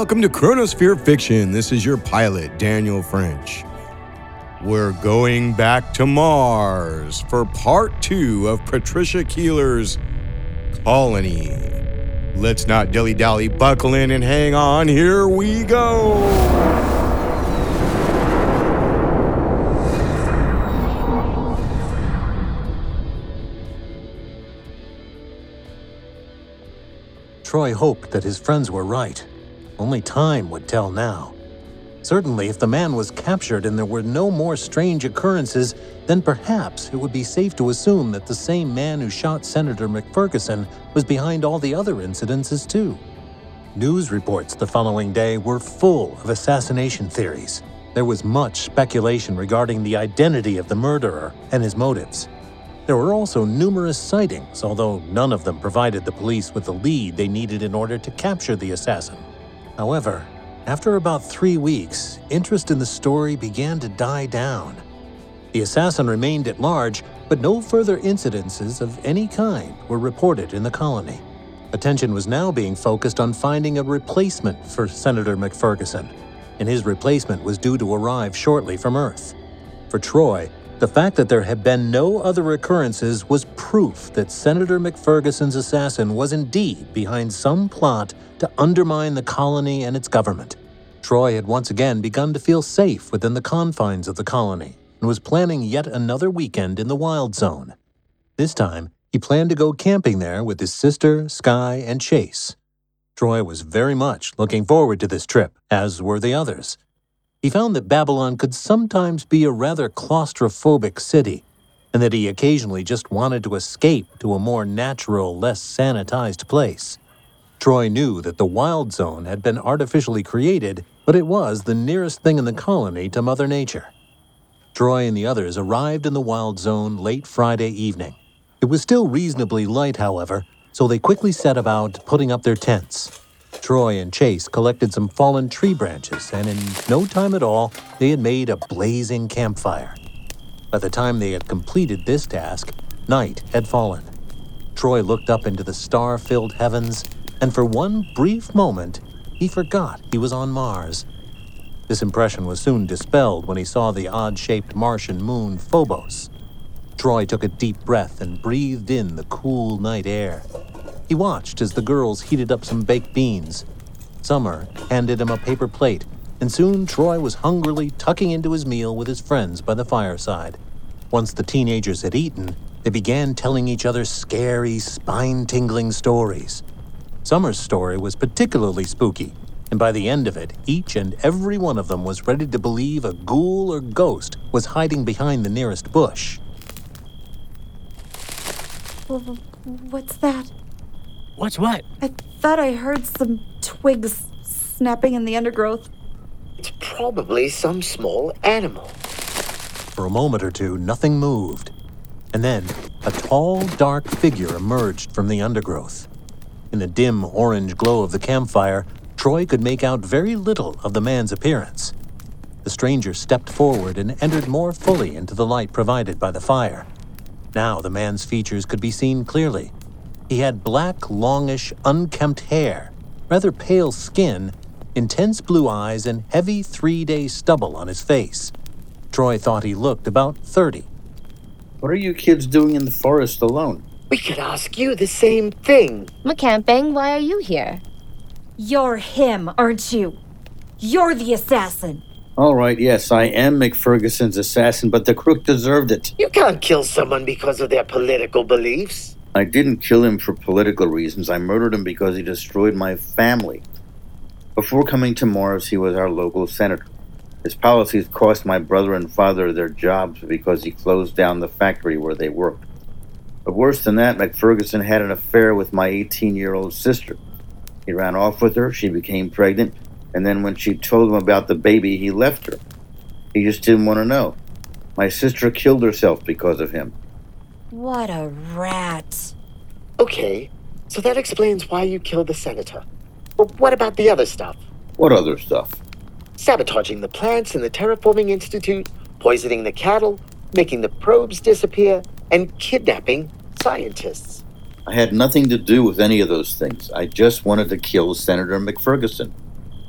Welcome to Chronosphere Fiction. This is your pilot, Daniel French. We're going back to Mars for part two of Patricia Keeler's Colony. Let's not dilly dally, buckle in and hang on. Here we go. Troy hoped that his friends were right. Only time would tell now. Certainly, if the man was captured and there were no more strange occurrences, then perhaps it would be safe to assume that the same man who shot Senator McFerguson was behind all the other incidences, too. News reports the following day were full of assassination theories. There was much speculation regarding the identity of the murderer and his motives. There were also numerous sightings, although none of them provided the police with the lead they needed in order to capture the assassin. However, after about three weeks, interest in the story began to die down. The assassin remained at large, but no further incidences of any kind were reported in the colony. Attention was now being focused on finding a replacement for Senator McFerguson, and his replacement was due to arrive shortly from Earth. For Troy, the fact that there had been no other occurrences was proof that Senator McFerguson's assassin was indeed behind some plot to undermine the colony and its government. Troy had once again begun to feel safe within the confines of the colony and was planning yet another weekend in the Wild Zone. This time, he planned to go camping there with his sister, Sky, and Chase. Troy was very much looking forward to this trip, as were the others. He found that Babylon could sometimes be a rather claustrophobic city, and that he occasionally just wanted to escape to a more natural, less sanitized place. Troy knew that the Wild Zone had been artificially created, but it was the nearest thing in the colony to Mother Nature. Troy and the others arrived in the Wild Zone late Friday evening. It was still reasonably light, however, so they quickly set about putting up their tents. Troy and Chase collected some fallen tree branches, and in no time at all, they had made a blazing campfire. By the time they had completed this task, night had fallen. Troy looked up into the star filled heavens, and for one brief moment, he forgot he was on Mars. This impression was soon dispelled when he saw the odd shaped Martian moon Phobos. Troy took a deep breath and breathed in the cool night air. He watched as the girls heated up some baked beans. Summer handed him a paper plate, and soon Troy was hungrily tucking into his meal with his friends by the fireside. Once the teenagers had eaten, they began telling each other scary, spine tingling stories. Summer's story was particularly spooky, and by the end of it, each and every one of them was ready to believe a ghoul or ghost was hiding behind the nearest bush. What's that? What's what? I thought I heard some twigs snapping in the undergrowth. It's probably some small animal. For a moment or two, nothing moved. And then, a tall, dark figure emerged from the undergrowth. In the dim orange glow of the campfire, Troy could make out very little of the man's appearance. The stranger stepped forward and entered more fully into the light provided by the fire. Now the man's features could be seen clearly. He had black, longish, unkempt hair, rather pale skin, intense blue eyes, and heavy three day stubble on his face. Troy thought he looked about 30. What are you kids doing in the forest alone? We could ask you the same thing. We're. Why are you here? You're him, aren't you? You're the assassin. All right, yes, I am McFerguson's assassin, but the crook deserved it. You can't kill someone because of their political beliefs. I didn't kill him for political reasons. I murdered him because he destroyed my family. Before coming to Mars, he was our local senator. His policies cost my brother and father their jobs because he closed down the factory where they worked. But worse than that, McFerguson had an affair with my 18 year old sister. He ran off with her, she became pregnant, and then when she told him about the baby, he left her. He just didn't want to know. My sister killed herself because of him. What a rat. Okay, so that explains why you killed the senator. But what about the other stuff? What other stuff? Sabotaging the plants in the Terraforming Institute, poisoning the cattle, making the probes disappear, and kidnapping scientists. I had nothing to do with any of those things. I just wanted to kill Senator McFerguson.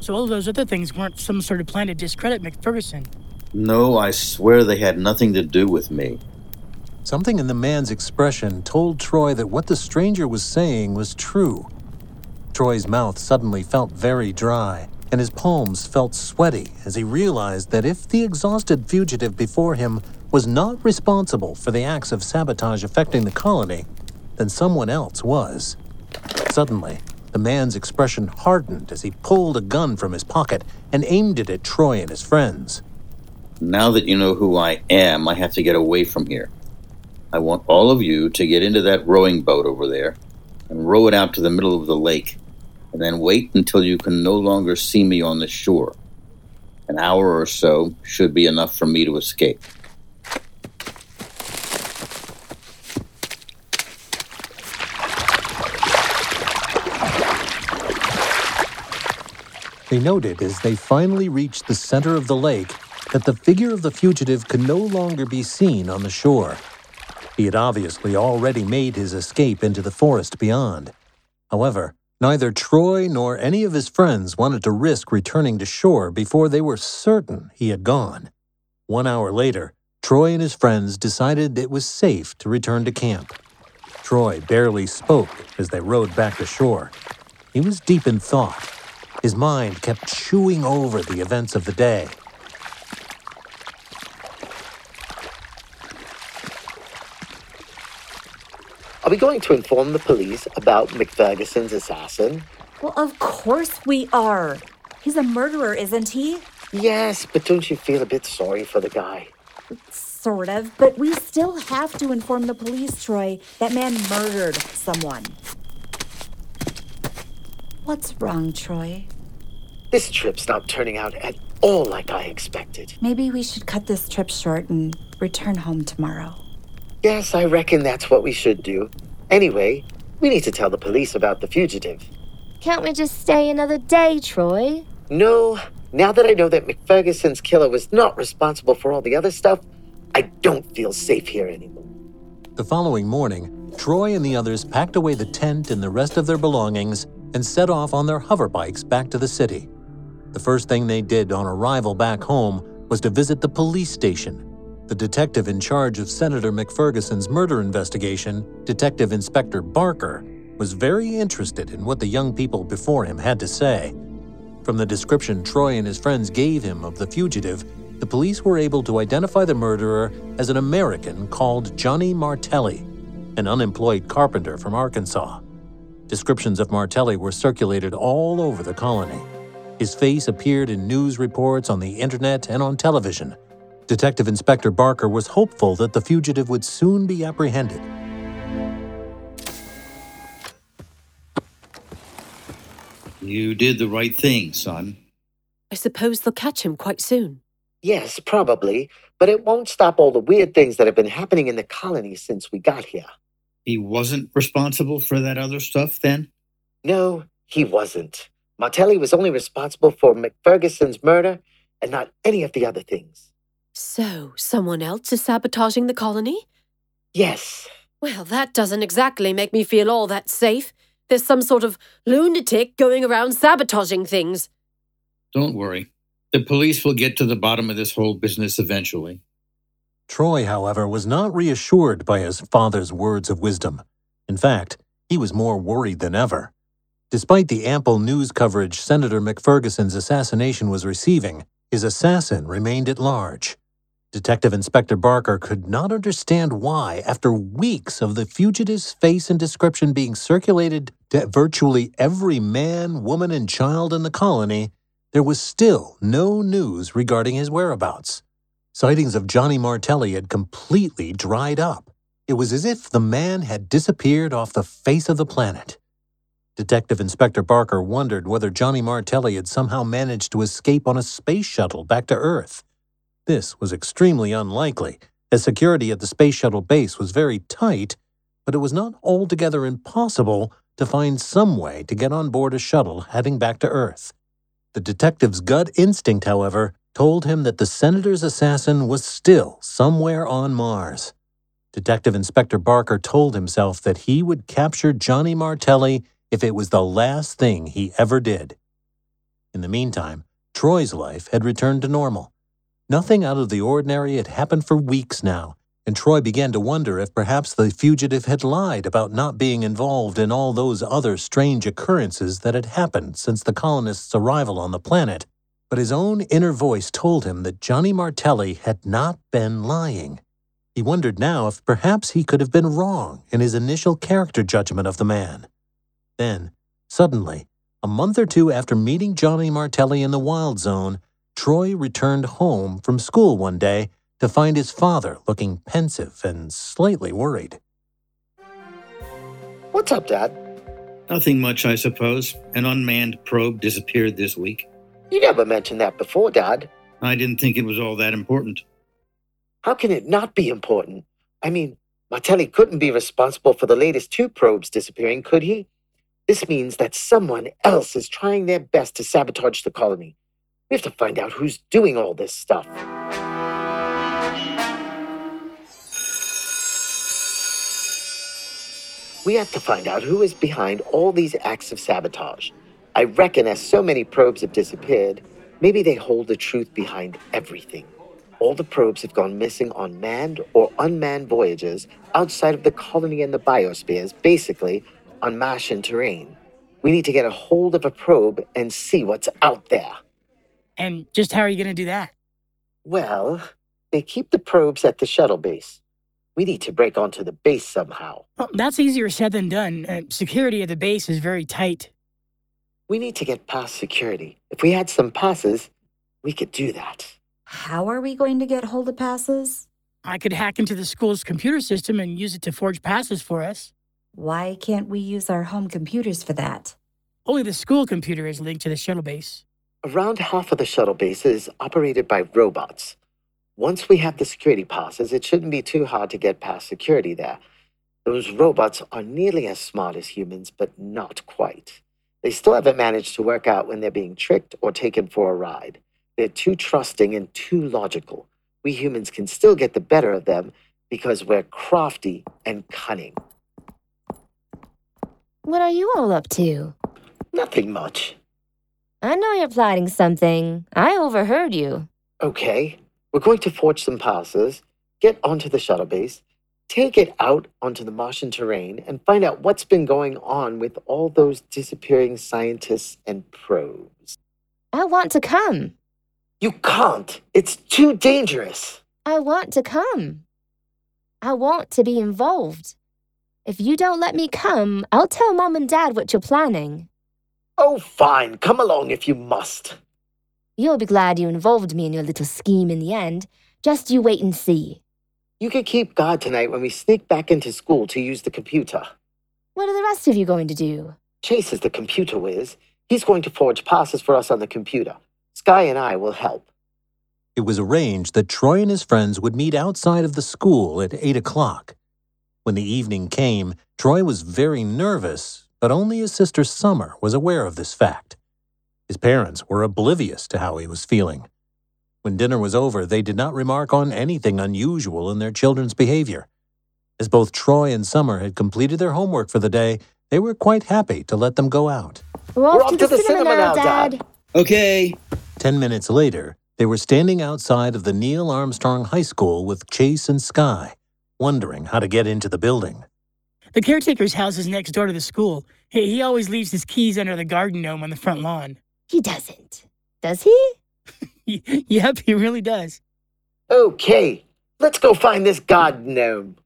So all those other things weren't some sort of plan to discredit McFerguson. No, I swear they had nothing to do with me. Something in the man's expression told Troy that what the stranger was saying was true. Troy's mouth suddenly felt very dry, and his palms felt sweaty as he realized that if the exhausted fugitive before him was not responsible for the acts of sabotage affecting the colony, then someone else was. Suddenly, the man's expression hardened as he pulled a gun from his pocket and aimed it at Troy and his friends. Now that you know who I am, I have to get away from here. I want all of you to get into that rowing boat over there and row it out to the middle of the lake, and then wait until you can no longer see me on the shore. An hour or so should be enough for me to escape. They noted as they finally reached the center of the lake that the figure of the fugitive could no longer be seen on the shore. He had obviously already made his escape into the forest beyond. However, neither Troy nor any of his friends wanted to risk returning to shore before they were certain he had gone. One hour later, Troy and his friends decided it was safe to return to camp. Troy barely spoke as they rowed back to shore. He was deep in thought his mind kept chewing over the events of the day. Are we going to inform the police about McFerguson's assassin? Well, of course we are. He's a murderer, isn't he? Yes, but don't you feel a bit sorry for the guy? Sort of, but we still have to inform the police, Troy. That man murdered someone. What's wrong, Troy? This trip's not turning out at all like I expected. Maybe we should cut this trip short and return home tomorrow. Yes, I reckon that's what we should do. Anyway, we need to tell the police about the fugitive. Can't we just stay another day, Troy? No, now that I know that McFerguson's killer was not responsible for all the other stuff, I don't feel safe here anymore. The following morning, Troy and the others packed away the tent and the rest of their belongings and set off on their hover bikes back to the city. The first thing they did on arrival back home was to visit the police station. The detective in charge of Senator McFerguson's murder investigation, Detective Inspector Barker, was very interested in what the young people before him had to say. From the description Troy and his friends gave him of the fugitive, the police were able to identify the murderer as an American called Johnny Martelli, an unemployed carpenter from Arkansas. Descriptions of Martelli were circulated all over the colony. His face appeared in news reports on the internet and on television. Detective Inspector Barker was hopeful that the fugitive would soon be apprehended. You did the right thing, son. I suppose they'll catch him quite soon. Yes, probably, but it won't stop all the weird things that have been happening in the colony since we got here. He wasn't responsible for that other stuff then? No, he wasn't. Martelli was only responsible for McFerguson's murder and not any of the other things. So, someone else is sabotaging the colony? Yes. Well, that doesn't exactly make me feel all that safe. There's some sort of lunatic going around sabotaging things. Don't worry. The police will get to the bottom of this whole business eventually. Troy, however, was not reassured by his father's words of wisdom. In fact, he was more worried than ever. Despite the ample news coverage Senator McFerguson's assassination was receiving, his assassin remained at large. Detective Inspector Barker could not understand why, after weeks of the fugitive's face and description being circulated to virtually every man, woman, and child in the colony, there was still no news regarding his whereabouts. Sightings of Johnny Martelli had completely dried up. It was as if the man had disappeared off the face of the planet. Detective Inspector Barker wondered whether Johnny Martelli had somehow managed to escape on a space shuttle back to Earth. This was extremely unlikely, as security at the space shuttle base was very tight, but it was not altogether impossible to find some way to get on board a shuttle heading back to Earth. The detective's gut instinct, however, told him that the senator's assassin was still somewhere on Mars. Detective Inspector Barker told himself that he would capture Johnny Martelli if it was the last thing he ever did. In the meantime, Troy's life had returned to normal. Nothing out of the ordinary had happened for weeks now, and Troy began to wonder if perhaps the fugitive had lied about not being involved in all those other strange occurrences that had happened since the colonists' arrival on the planet. But his own inner voice told him that Johnny Martelli had not been lying. He wondered now if perhaps he could have been wrong in his initial character judgment of the man. Then, suddenly, a month or two after meeting Johnny Martelli in the Wild Zone, Troy returned home from school one day to find his father looking pensive and slightly worried. What's up, Dad? Nothing much, I suppose. An unmanned probe disappeared this week. You never mentioned that before, Dad. I didn't think it was all that important. How can it not be important? I mean, Martelli couldn't be responsible for the latest two probes disappearing, could he? This means that someone else is trying their best to sabotage the colony. We have to find out who's doing all this stuff. We have to find out who is behind all these acts of sabotage. I reckon as so many probes have disappeared, maybe they hold the truth behind everything. All the probes have gone missing on manned or unmanned voyages outside of the colony and the biospheres, basically on Martian terrain. We need to get a hold of a probe and see what's out there. And just how are you going to do that? Well, they keep the probes at the shuttle base. We need to break onto the base somehow. Well, that's easier said than done. Uh, security at the base is very tight. We need to get past security. If we had some passes, we could do that. How are we going to get hold of passes? I could hack into the school's computer system and use it to forge passes for us. Why can't we use our home computers for that? Only the school computer is linked to the shuttle base. Around half of the shuttle base is operated by robots. Once we have the security passes, it shouldn't be too hard to get past security there. Those robots are nearly as smart as humans, but not quite. They still haven't managed to work out when they're being tricked or taken for a ride. They're too trusting and too logical. We humans can still get the better of them because we're crafty and cunning. What are you all up to? Nothing much. I know you're plotting something. I overheard you. Okay, we're going to forge some passes, get onto the shuttle base, take it out onto the Martian terrain, and find out what's been going on with all those disappearing scientists and probes. I want to come. You can't. It's too dangerous. I want to come. I want to be involved. If you don't let me come, I'll tell Mom and Dad what you're planning. Oh, fine. Come along if you must. You'll be glad you involved me in your little scheme in the end. Just you wait and see. You can keep guard tonight when we sneak back into school to use the computer. What are the rest of you going to do? Chase is the computer whiz. He's going to forge passes for us on the computer. Sky and I will help. It was arranged that Troy and his friends would meet outside of the school at 8 o'clock. When the evening came, Troy was very nervous, but only his sister Summer was aware of this fact. His parents were oblivious to how he was feeling. When dinner was over, they did not remark on anything unusual in their children's behavior. As both Troy and Summer had completed their homework for the day, they were quite happy to let them go out. We're off, to, the, cinema, now, Dad. Okay. Ten minutes later, they were standing outside of the Neil Armstrong High School with Chase and Sky, wondering how to get into the building. The caretaker's house is next door to the school. He, he always leaves his keys under the garden gnome on the front lawn. He doesn't. Does he? yep, he really does. Okay, let's go find this god gnome.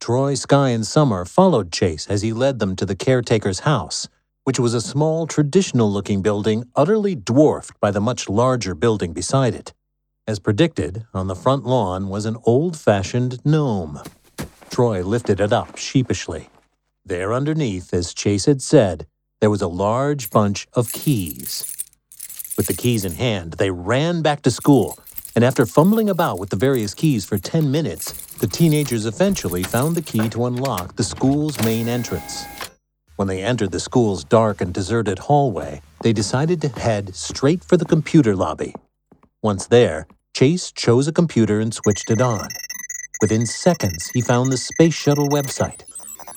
Troy, Sky, and Summer followed Chase as he led them to the caretaker's house, which was a small, traditional looking building utterly dwarfed by the much larger building beside it. As predicted, on the front lawn was an old fashioned gnome. Troy lifted it up sheepishly. There underneath, as Chase had said, there was a large bunch of keys. With the keys in hand, they ran back to school, and after fumbling about with the various keys for 10 minutes, the teenagers eventually found the key to unlock the school's main entrance. When they entered the school's dark and deserted hallway, they decided to head straight for the computer lobby. Once there, Chase chose a computer and switched it on. Within seconds, he found the Space Shuttle website.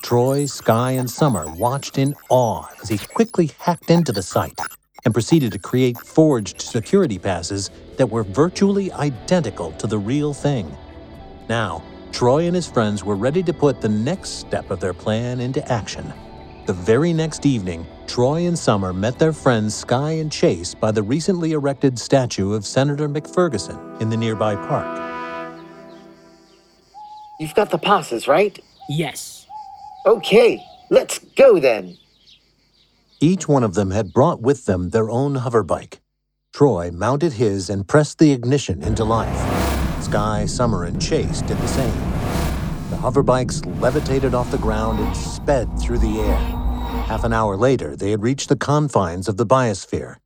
Troy, Sky, and Summer watched in awe as he quickly hacked into the site and proceeded to create forged security passes that were virtually identical to the real thing. Now, Troy and his friends were ready to put the next step of their plan into action. The very next evening, Troy and Summer met their friends Sky and Chase by the recently erected statue of Senator McFerguson in the nearby park. You've got the passes, right? Yes. Okay, let's go then. Each one of them had brought with them their own hoverbike. Troy mounted his and pressed the ignition into life. Sky, Summer, and Chase did the same. The hoverbikes levitated off the ground and sped through the air. Half an hour later, they had reached the confines of the biosphere.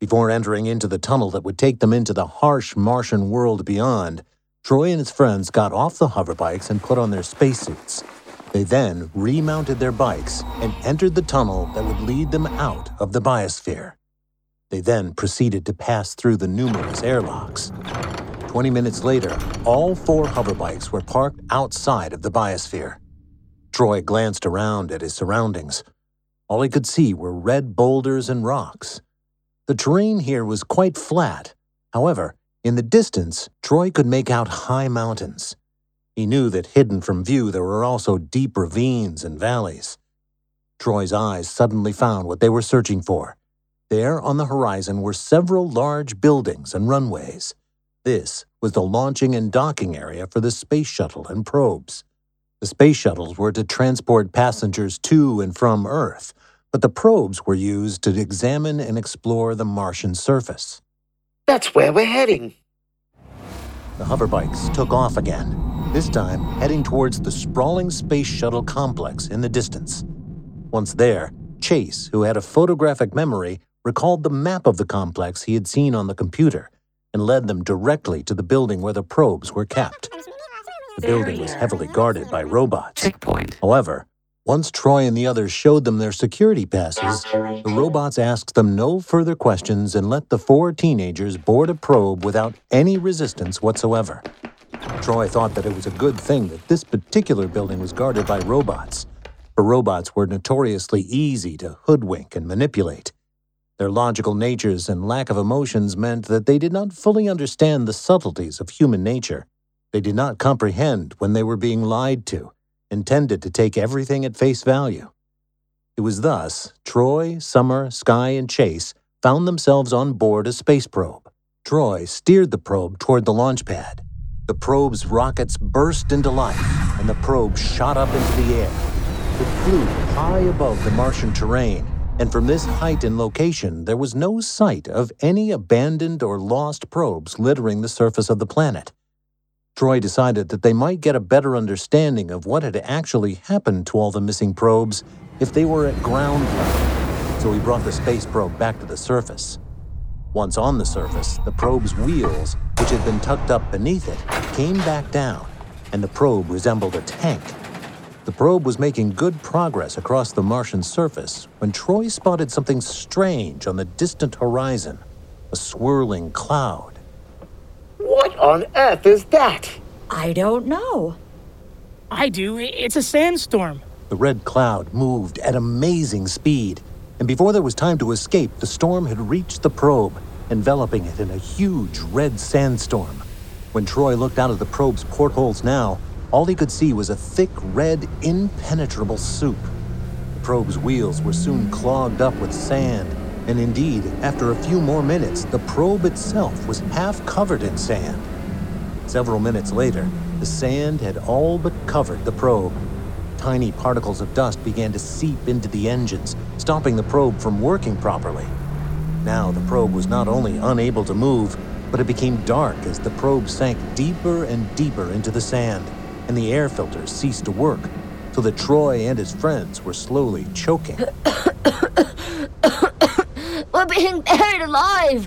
Before entering into the tunnel that would take them into the harsh Martian world beyond, Troy and his friends got off the hoverbikes and put on their spacesuits. They then remounted their bikes and entered the tunnel that would lead them out of the biosphere. They then proceeded to pass through the numerous airlocks. Twenty minutes later, all four hoverbikes were parked outside of the biosphere. Troy glanced around at his surroundings. All he could see were red boulders and rocks. The terrain here was quite flat. However, in the distance, Troy could make out high mountains. He knew that hidden from view there were also deep ravines and valleys. Troy's eyes suddenly found what they were searching for. There on the horizon were several large buildings and runways. This was the launching and docking area for the space shuttle and probes. The space shuttles were to transport passengers to and from Earth, but the probes were used to examine and explore the Martian surface. That's where we're heading. The hoverbikes took off again, this time heading towards the sprawling space shuttle complex in the distance. Once there, Chase, who had a photographic memory, recalled the map of the complex he had seen on the computer and led them directly to the building where the probes were kept. The building was heavily guarded by robots. Checkpoint. However, once Troy and the others showed them their security passes, the robots asked them no further questions and let the four teenagers board a probe without any resistance whatsoever. Troy thought that it was a good thing that this particular building was guarded by robots, for robots were notoriously easy to hoodwink and manipulate. Their logical natures and lack of emotions meant that they did not fully understand the subtleties of human nature. They did not comprehend when they were being lied to, and tended to take everything at face value. It was thus Troy, Summer, Sky, and Chase found themselves on board a space probe. Troy steered the probe toward the launch pad. The probe's rockets burst into life, and the probe shot up into the air. It flew high above the Martian terrain, and from this height and location, there was no sight of any abandoned or lost probes littering the surface of the planet. Troy decided that they might get a better understanding of what had actually happened to all the missing probes if they were at ground level, so he brought the space probe back to the surface. Once on the surface, the probe's wheels, which had been tucked up beneath it, came back down, and the probe resembled a tank. The probe was making good progress across the Martian surface when Troy spotted something strange on the distant horizon a swirling cloud. What on earth is that? I don't know. I do. It's a sandstorm. The red cloud moved at amazing speed, and before there was time to escape, the storm had reached the probe, enveloping it in a huge red sandstorm. When Troy looked out of the probe's portholes now, all he could see was a thick, red, impenetrable soup. The probe's wheels were soon clogged up with sand, and indeed, after a few more minutes, the probe itself was half covered in sand. Several minutes later, the sand had all but covered the probe. Tiny particles of dust began to seep into the engines, stopping the probe from working properly. Now the probe was not only unable to move, but it became dark as the probe sank deeper and deeper into the sand, and the air filters ceased to work, so that Troy and his friends were slowly choking. Being buried alive!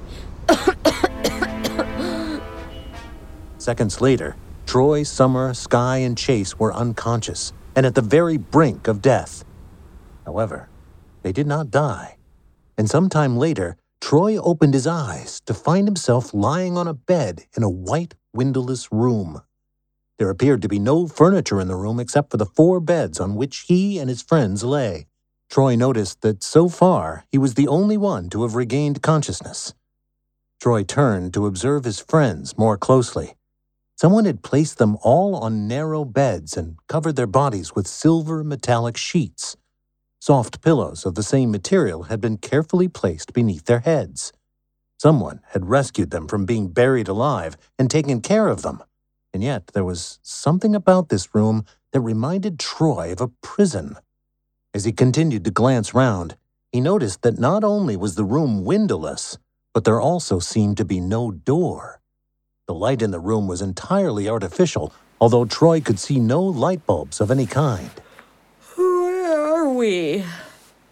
Seconds later, Troy, Summer, Sky, and Chase were unconscious and at the very brink of death. However, they did not die. And sometime later, Troy opened his eyes to find himself lying on a bed in a white, windowless room. There appeared to be no furniture in the room except for the four beds on which he and his friends lay. Troy noticed that so far he was the only one to have regained consciousness. Troy turned to observe his friends more closely. Someone had placed them all on narrow beds and covered their bodies with silver metallic sheets. Soft pillows of the same material had been carefully placed beneath their heads. Someone had rescued them from being buried alive and taken care of them. And yet there was something about this room that reminded Troy of a prison. As he continued to glance round, he noticed that not only was the room windowless, but there also seemed to be no door. The light in the room was entirely artificial, although Troy could see no light bulbs of any kind. Where are we?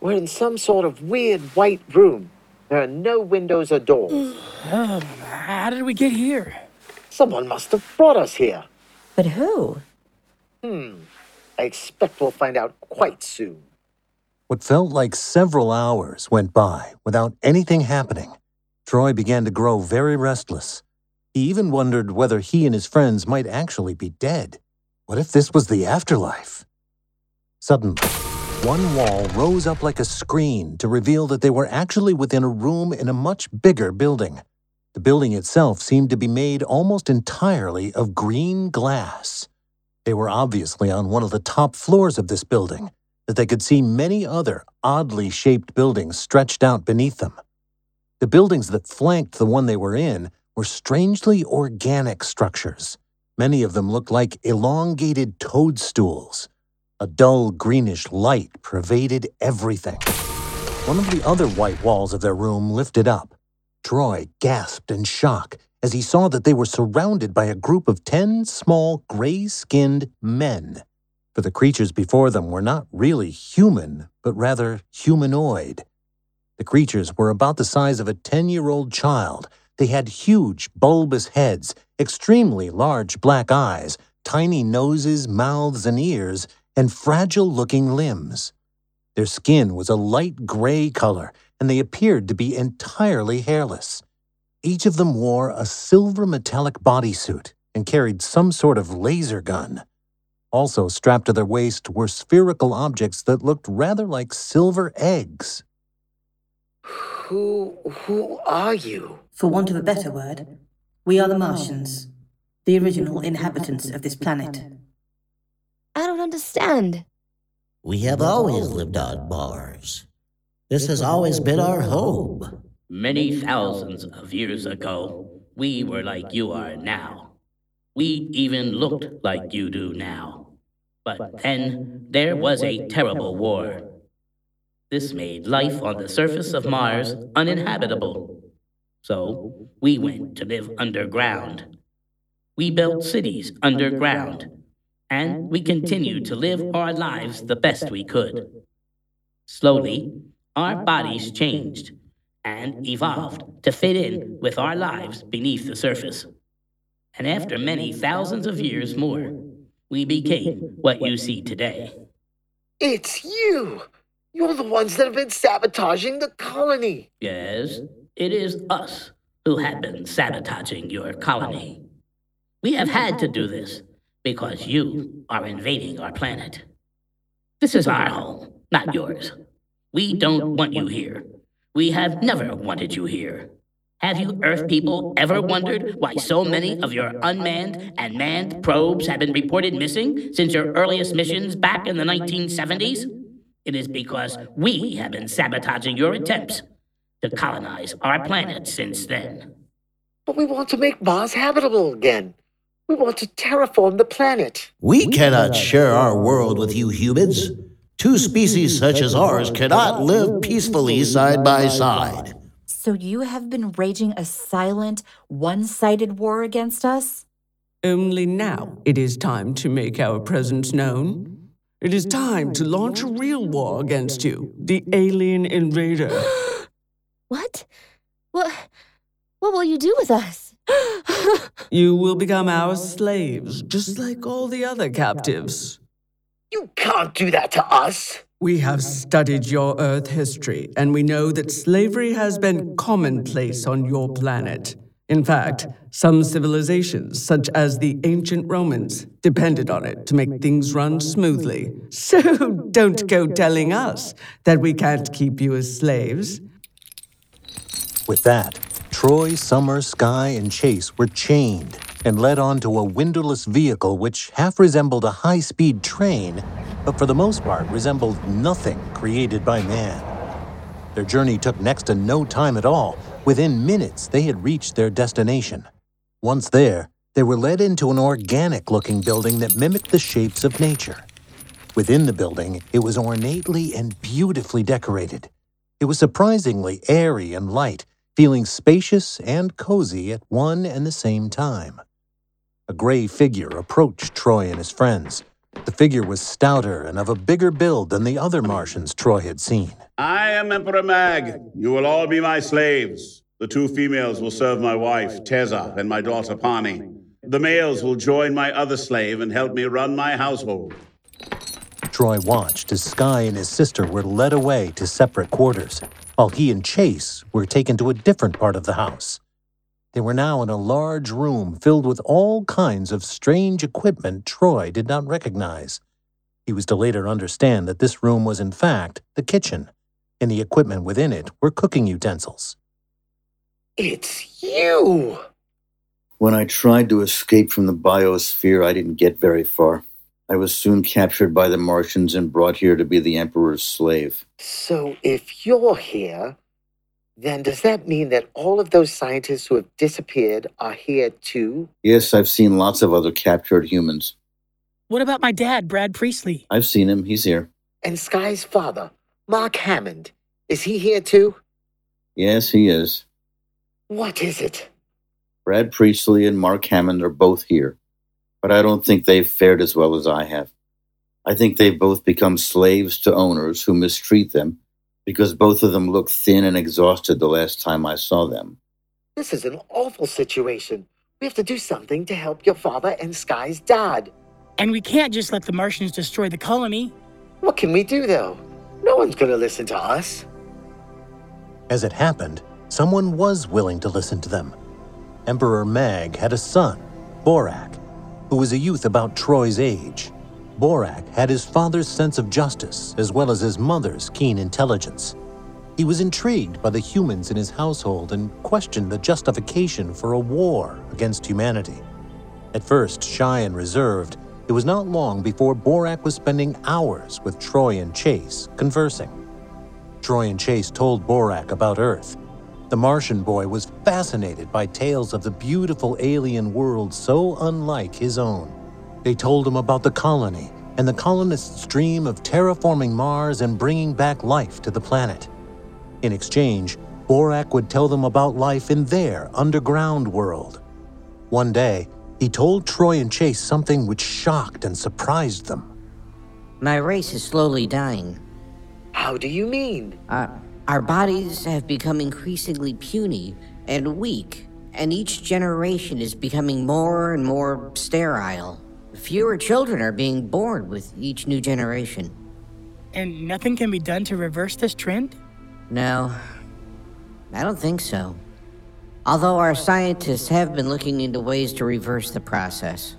We're in some sort of weird white room. There are no windows or doors. Um, how did we get here? Someone must have brought us here. But who? Hmm. I expect we'll find out quite soon. What felt like several hours went by without anything happening. Troy began to grow very restless. He even wondered whether he and his friends might actually be dead. What if this was the afterlife? Suddenly, one wall rose up like a screen to reveal that they were actually within a room in a much bigger building. The building itself seemed to be made almost entirely of green glass. They were obviously on one of the top floors of this building, that they could see many other oddly shaped buildings stretched out beneath them. The buildings that flanked the one they were in were strangely organic structures. Many of them looked like elongated toadstools. A dull greenish light pervaded everything. One of the other white walls of their room lifted up. Troy gasped in shock as he saw that they were surrounded by a group of ten small, gray skinned men. For the creatures before them were not really human, but rather humanoid. The creatures were about the size of a 10 year old child. They had huge, bulbous heads, extremely large black eyes, tiny noses, mouths, and ears, and fragile looking limbs. Their skin was a light gray color, and they appeared to be entirely hairless. Each of them wore a silver metallic bodysuit and carried some sort of laser gun. Also strapped to their waist were spherical objects that looked rather like silver eggs. Who who are you? For want of a better word, we are the Martians, the original inhabitants of this planet. I don't understand. We have always lived on Mars. This has always been our home. Many thousands of years ago, we were like you are now. We even looked like you do now. But then there was a terrible war. This made life on the surface of Mars uninhabitable. So we went to live underground. We built cities underground, and we continued to live our lives the best we could. Slowly, our bodies changed and evolved to fit in with our lives beneath the surface. And after many thousands of years more, we became what you see today. It's you! You're the ones that have been sabotaging the colony. Yes, it is us who have been sabotaging your colony. We have had to do this because you are invading our planet. This is our home, not yours. We don't want you here. We have never wanted you here. Have you Earth people ever wondered why so many of your unmanned and manned probes have been reported missing since your earliest missions back in the 1970s? It is because we have been sabotaging your attempts to colonize our planet since then. But we want to make Mars habitable again. We want to terraform the planet. We cannot share our world with you humans. Two species such as ours cannot live peacefully side by side. So you have been raging a silent, one sided war against us? Only now it is time to make our presence known. It is time to launch a real war against you, the alien invader. What? What? What will you do with us? you will become our slaves, just like all the other captives. You can't do that to us. We have studied your Earth history, and we know that slavery has been commonplace on your planet. In fact, some civilizations, such as the ancient Romans, depended on it to make things run smoothly. So don't go telling us that we can't keep you as slaves. With that, Troy, Summer, Sky, and Chase were chained and led onto a windowless vehicle which half resembled a high speed train, but for the most part resembled nothing created by man. Their journey took next to no time at all. Within minutes, they had reached their destination. Once there, they were led into an organic looking building that mimicked the shapes of nature. Within the building, it was ornately and beautifully decorated. It was surprisingly airy and light, feeling spacious and cozy at one and the same time. A gray figure approached Troy and his friends. The figure was stouter and of a bigger build than the other Martians Troy had seen. I am Emperor Mag. You will all be my slaves. The two females will serve my wife, Teza, and my daughter, Pani. The males will join my other slave and help me run my household. Troy watched as Sky and his sister were led away to separate quarters, while he and Chase were taken to a different part of the house. They were now in a large room filled with all kinds of strange equipment Troy did not recognize. He was to later understand that this room was, in fact, the kitchen, and the equipment within it were cooking utensils. It's you! When I tried to escape from the biosphere, I didn't get very far. I was soon captured by the Martians and brought here to be the Emperor's slave. So if you're here, then does that mean that all of those scientists who have disappeared are here too? Yes, I've seen lots of other captured humans. What about my dad, Brad Priestley? I've seen him. He's here. And Sky's father, Mark Hammond, is he here too? Yes, he is. What is it? Brad Priestley and Mark Hammond are both here, but I don't think they've fared as well as I have. I think they've both become slaves to owners who mistreat them because both of them looked thin and exhausted the last time I saw them. This is an awful situation. We have to do something to help your father and Sky's dad. And we can't just let the Martians destroy the colony. What can we do, though? No one's going to listen to us. As it happened, someone was willing to listen to them. Emperor Mag had a son, Borak, who was a youth about Troy's age. Borak had his father's sense of justice as well as his mother's keen intelligence. He was intrigued by the humans in his household and questioned the justification for a war against humanity. At first shy and reserved, it was not long before Borak was spending hours with Troy and Chase conversing. Troy and Chase told Borak about Earth. The Martian boy was fascinated by tales of the beautiful alien world so unlike his own. They told him about the colony and the colonists' dream of terraforming Mars and bringing back life to the planet. In exchange, Borak would tell them about life in their underground world. One day, he told Troy and Chase something which shocked and surprised them. My race is slowly dying. How do you mean? Uh, our bodies have become increasingly puny and weak, and each generation is becoming more and more sterile. Fewer children are being born with each new generation. And nothing can be done to reverse this trend? No, I don't think so. Although our scientists have been looking into ways to reverse the process.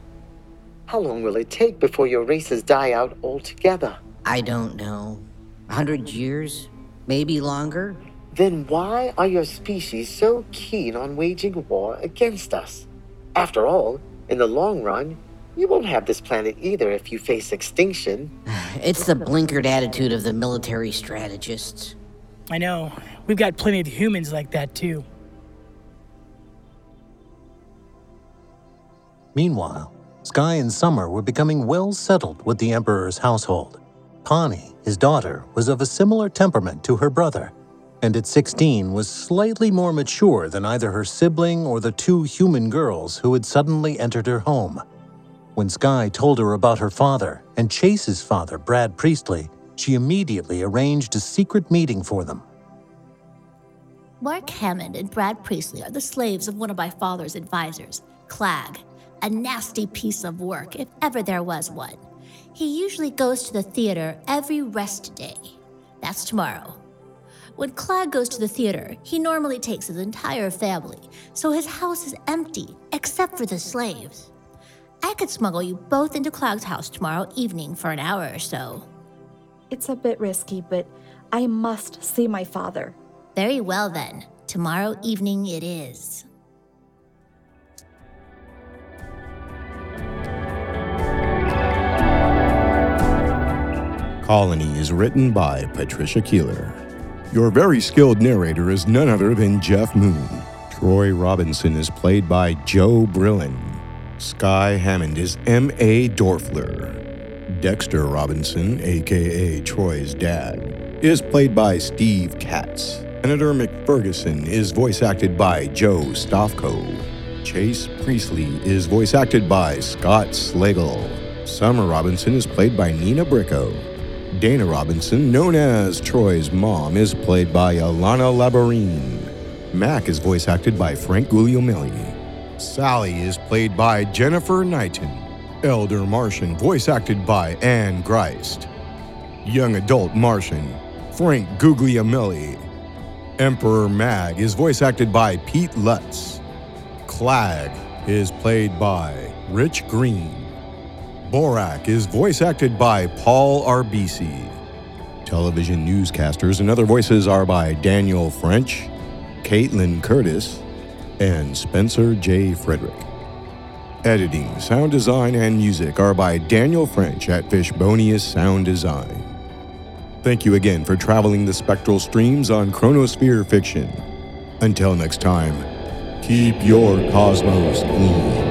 How long will it take before your races die out altogether? I don't know. A hundred years? Maybe longer? Then why are your species so keen on waging war against us? After all, in the long run, you won't have this planet either if you face extinction. It's the blinkered attitude of the military strategists. I know. We've got plenty of humans like that, too. Meanwhile, Sky and Summer were becoming well settled with the Emperor's household. Pani, his daughter, was of a similar temperament to her brother, and at 16 was slightly more mature than either her sibling or the two human girls who had suddenly entered her home. When Sky told her about her father and Chase's father, Brad Priestley, she immediately arranged a secret meeting for them. Mark Hammond and Brad Priestley are the slaves of one of my father's advisors, Clag, a nasty piece of work if ever there was one. He usually goes to the theater every rest day. That's tomorrow. When Clag goes to the theater, he normally takes his entire family, so his house is empty, except for the slaves. I could smuggle you both into Clag's house tomorrow evening for an hour or so. It's a bit risky, but I must see my father. Very well then. Tomorrow evening it is. Colony is written by Patricia Keeler. Your very skilled narrator is none other than Jeff Moon. Troy Robinson is played by Joe Brillin. Sky Hammond is M.A. Dorfler. Dexter Robinson, aka Troy's dad, is played by Steve Katz. Senator McFerguson is voice acted by Joe Stofko. Chase Priestley is voice acted by Scott Slagle. Summer Robinson is played by Nina Bricko. Dana Robinson, known as Troy's mom, is played by Alana Labarine. Mac is voice acted by Frank Guglielmelli. Sally is played by Jennifer Knighton. Elder Martian, voice acted by Anne Greist. Young Adult Martian, Frank Guglielmelli. Emperor Mag is voice acted by Pete Lutz. Clag is played by Rich Green. Borak is voice acted by Paul Arbisi. Television newscasters and other voices are by Daniel French, Caitlin Curtis, and Spencer J. Frederick. Editing, sound design, and music are by Daniel French at Fishbonius Sound Design. Thank you again for traveling the spectral streams on Chronosphere Fiction. Until next time, keep your cosmos clean.